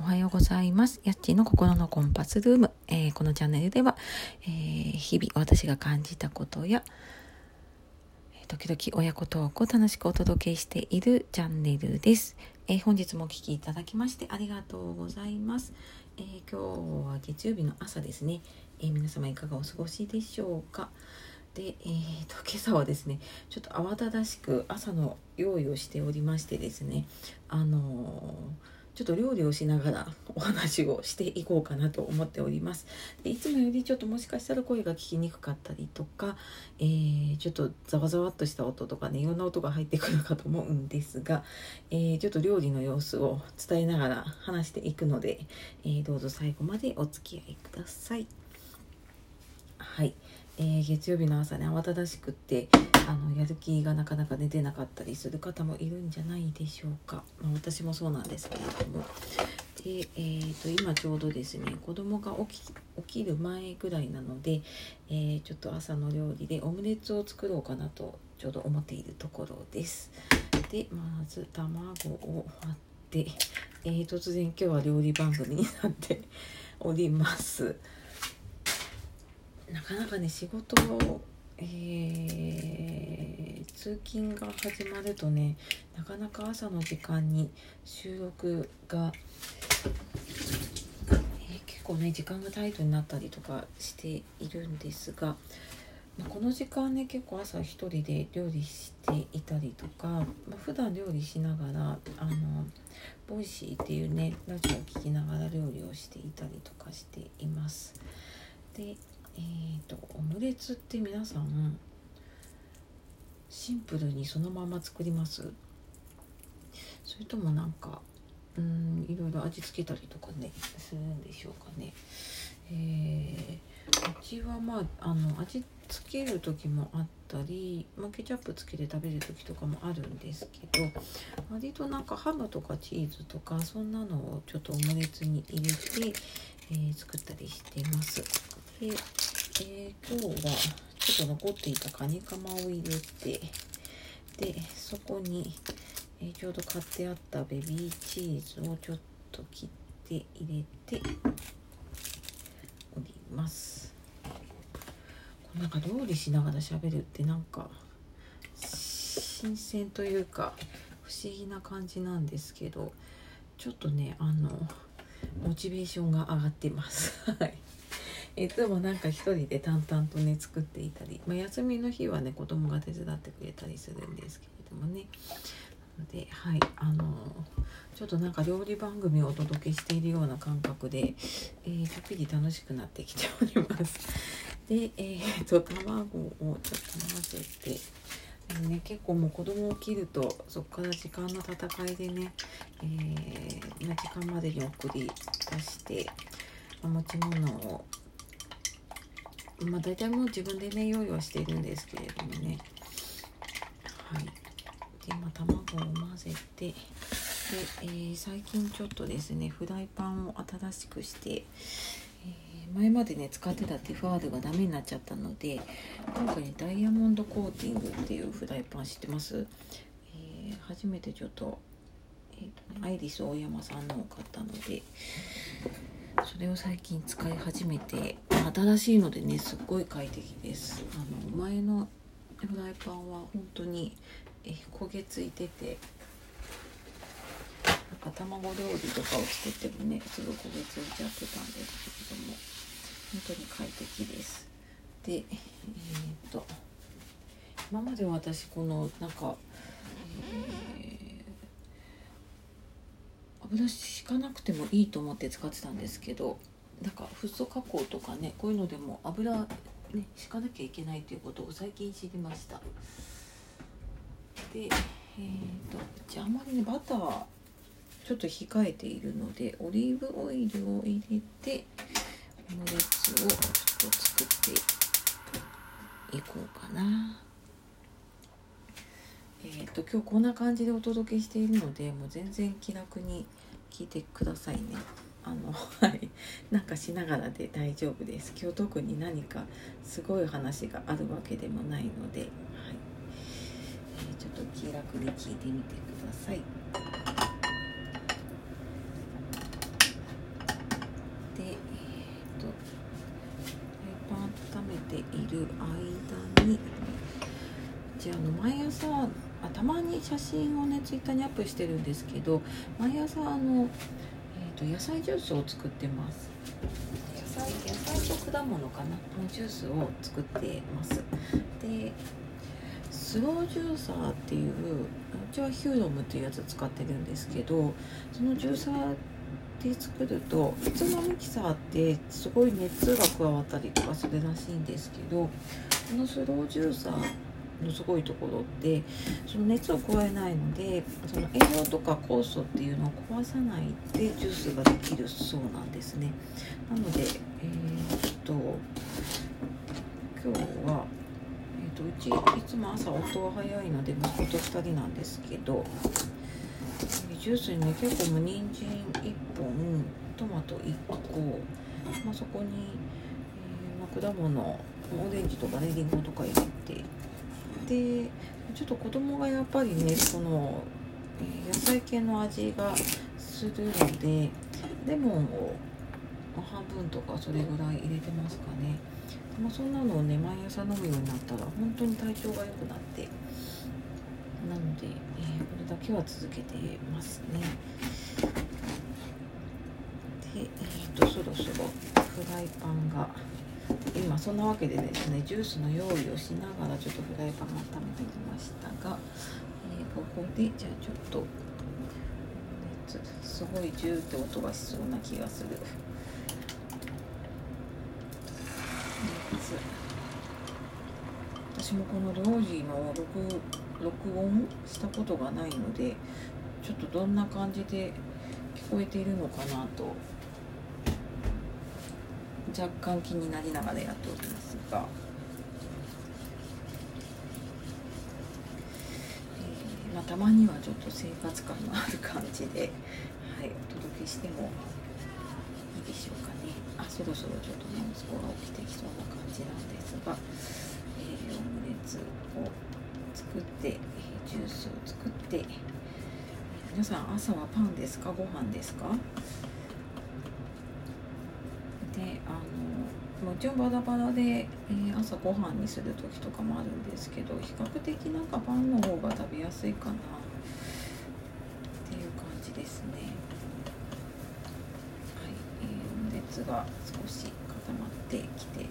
おはようございます。やっちの心のコンパスルーム。えー、このチャンネルでは、えー、日々私が感じたことや、時々親子トークを楽しくお届けしているチャンネルです。えー、本日もお聴きいただきましてありがとうございます。え今日は月曜日の朝ですね、え皆様いかがお過ごしでしょうか？で、えーと、今朝はですねちょっと慌ただしく朝の用意をしておりましてですねあのーちょっと料理をしながら お話をしていこうかなと思っております。でいつもよりちょっともしかしたら声が聞きにくかったりとか、えー、ちょっとざわざわっとした音とかねいろんな音が入ってくるかと思うんですが、えー、ちょっと料理の様子を伝えながら話していくので、えー、どうぞ最後までお付き合いください。はい。えー、月曜日の朝ね慌ただしくってあのやる気がなかなか、ね、出なかったりする方もいるんじゃないでしょうか、まあ、私もそうなんですけれども。で、えーと、今ちょうどですね子供が起き起きる前ぐらいなので、えー、ちょっと朝の料理でオムレツを作ろうかなとちょうど思っているところです。でまず卵を割って、えー、突然今日は料理番組になっております。なかなかね仕事をえー、通勤が始まるとねなかなか朝の時間に収録が、えー、結構ね時間がタイトになったりとかしているんですが、まあ、この時間ね結構朝一人で料理していたりとか、まあ、普段料理しながらあの Voicy っていうねラジオを聴きながら料理をしていたりとかしています。でえーと、オムレツって皆さんシンプルにそのまま作ります？それともなんかうんいろいろ味付けたりとかねするんでしょうかね。えー、うちはまああの味付ける時もあったり、まあ、ケチャップつけて食べる時とかもあるんですけど割となんかハムとかチーズとかそんなのをちょっとオムレツに入れて、えー、作ったりしてます。で、えー、今日はちょっと残っていたカニカマを入れてでそこに、えー、ちょうど買ってあったベビーチーズをちょっと切って入れております。なんか料理しながら喋るってなんか新鮮というか不思議な感じなんですけどちょっとねあのモチベーションが上がってます。はい。いつもなんか一人で淡々とね作っていたり、まあ、休みの日はね子供が手伝ってくれたりするんですけれどもね。なのではいあのちょっとなんか料理番組をお届けしているような感覚で、えー、ちょっぴり楽しくなってきております。でえー、と卵をちょっと混ぜてね、結構もう子供起きるとそこから時間の戦いでね、えー、時間までに送り出して、ま持ち物をまあ大体もう自分でね用意はしているんですけれどもね。はい。で今卵を混ぜてで、えー、最近ちょっとですねフライパンを新しくして、えー、前までね使ってたティファールがダメになっちゃったので今回ねダイヤモンドコーティングっていうフライパン知ってます、えー、初めてちょっと,、えーとね、アイリス大山さんのを買ったのでそれを最近使い始めて新しいのでねすっごい快適です。あの前のフライパンは本当にえ焦げついててなんか卵料理とかを作ってもねすぐ焦げついちゃってたんですけれども本当に快適です。でえー、っと今まで私このなんか、えー油敷かなくてもいいと思って使ってたんですけどなんかフッ素加工とかねこういうのでも油ね敷かなきゃいけないということを最近知りました。でえーと、じゃああまりねバターちょっと控えているのでオリーブオイルを入れてオムレツをちょっと作っていこうかな。えっ、ー、と今日こんな感じでお届けしているのでもう全然気楽に聞いてくださいね。あの はい。なんかしながらで大丈夫です。今日特に何かすごい話があるわけでもないので、はい。えー、ちょっと気楽に聞いてみてください。でえー、っとペーパー温めている間にじゃあの毎朝あたまに写真をねツイッターにアップしてるんですけど毎朝あの、えーと、野菜ジュースを作ってます。野菜野菜と果物かな？のジュースを作ってます。でスロージューサーっていううちはヒューロムっていうやつ使ってるんですけどそのジューサーで作ると普通のミキサーってすごい熱が加わったりとかするらしいんですけどこのスロージューサーのすごいところってその熱を加えないのでその栄養とか酵素っていうのを壊さないでジュースができるそうなんですね。なのでえー、っと今日は、えー、っとうちいつも朝夫は早いので息子と2人なんですけどジュースにね結構もう人参1本トマト1個、まあ、そこに、えーまあ、果物オレンジとかねりんごとか入れてでちょっと子供がやっぱりねその野菜系の味がするのでレモンを半分とかそれぐらい入れてますかね、まあ、そんなのをね毎朝飲むようになったら本当に体調が良くなってなので、えー、これだけは続けてますね。でえっ、とそろそろフライパンが今そんなわけでですねジュースの用意をしながらちょっとフライパンを温めてきましたが、えー、ここでじゃあちょっとすごいジューって音がしそうな気がする。私もこの領事の録録音したことがないのでちょっとどんな感じで聞こえているのかなと若干気になりながらやっておりますが、えー、まあ、たまにはちょっと生活感のある感じで、はい、お届けしてもいいでしょうかね。あそろそろちょっと息子が起きてきそうな感じなんですが、えー、オムレツを作って、えジュースを作って。皆さん朝はパンですか？ご飯ですかであもちろんバラバラで、えー、朝ご飯にする時とかもあるんですけど比較的なんかパンの方が食べやすいかなっていう感じですね。はい、えー、オムレツが少し固まってきて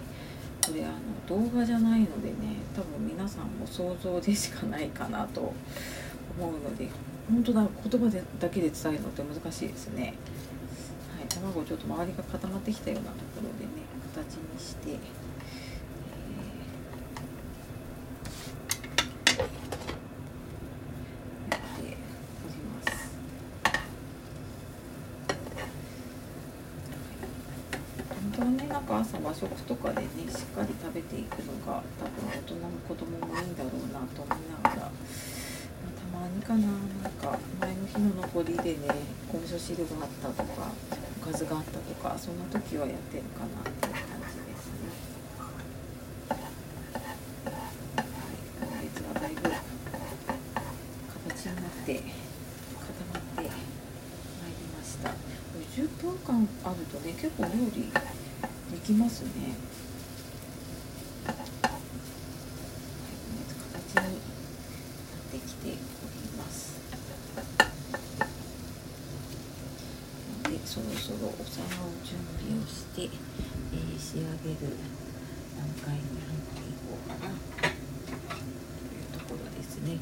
これあの動画じゃないのでね多分皆さんも想像でしかないかなと思うので本当だ言葉でだけで伝えるのって難しいですね。卵ちょっと周りが固まってきたようなところでね形にして、えー、やっております本当はねなんか朝和食とかでねしっかり食べていくのが多分大人も子供もいいんだろうなと思いながら。たまにかななんか前の日の残りでねお味噌汁があったとかおかずがあったとかそんな時はやってるかなっていう感じですね。はい、列がだいぶ形になって固まってまいりました。10分間あるとね結構料理できますね。そろそろお皿を準備をして、えー、仕上げる段階に入っていこうかなというところですね。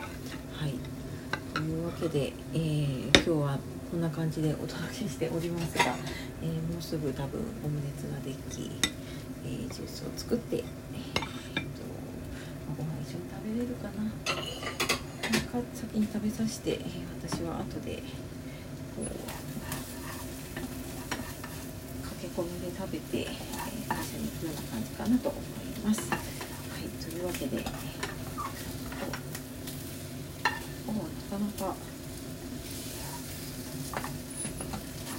はいというわけで、えー、今日はこんな感じでお届けしておりますが、えー、もうすぐ多分オムレツができ、えー、ジュースを作って、えー、えー、とご飯一緒に食べれるかな。なんか先に食べさせて、え私は後でこう込みで食べて、えー、会社に行くような感じかなと思います。はい、というわけで、えー、おなかなか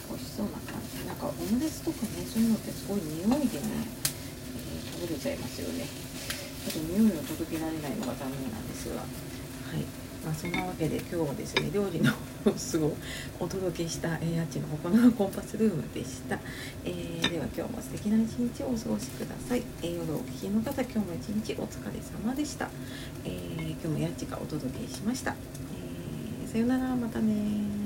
美味しそうな感じ。なんかオムレツとかね、そういうのってすごい匂いでね、えー、食べれちゃいますよね。ちょっと匂いを届けられないのが残念なんですが、はい。まあ、そんなわけで今日はですね料理の様子をお届けした、えー、あっちの他のコンパスルームでした、えー、では今日も素敵な一日をお過ごしください、えー、夜お聞きの方今日も一日お疲れ様でした、えー、今日もやっちがお届けしました、えー、さよなら。またね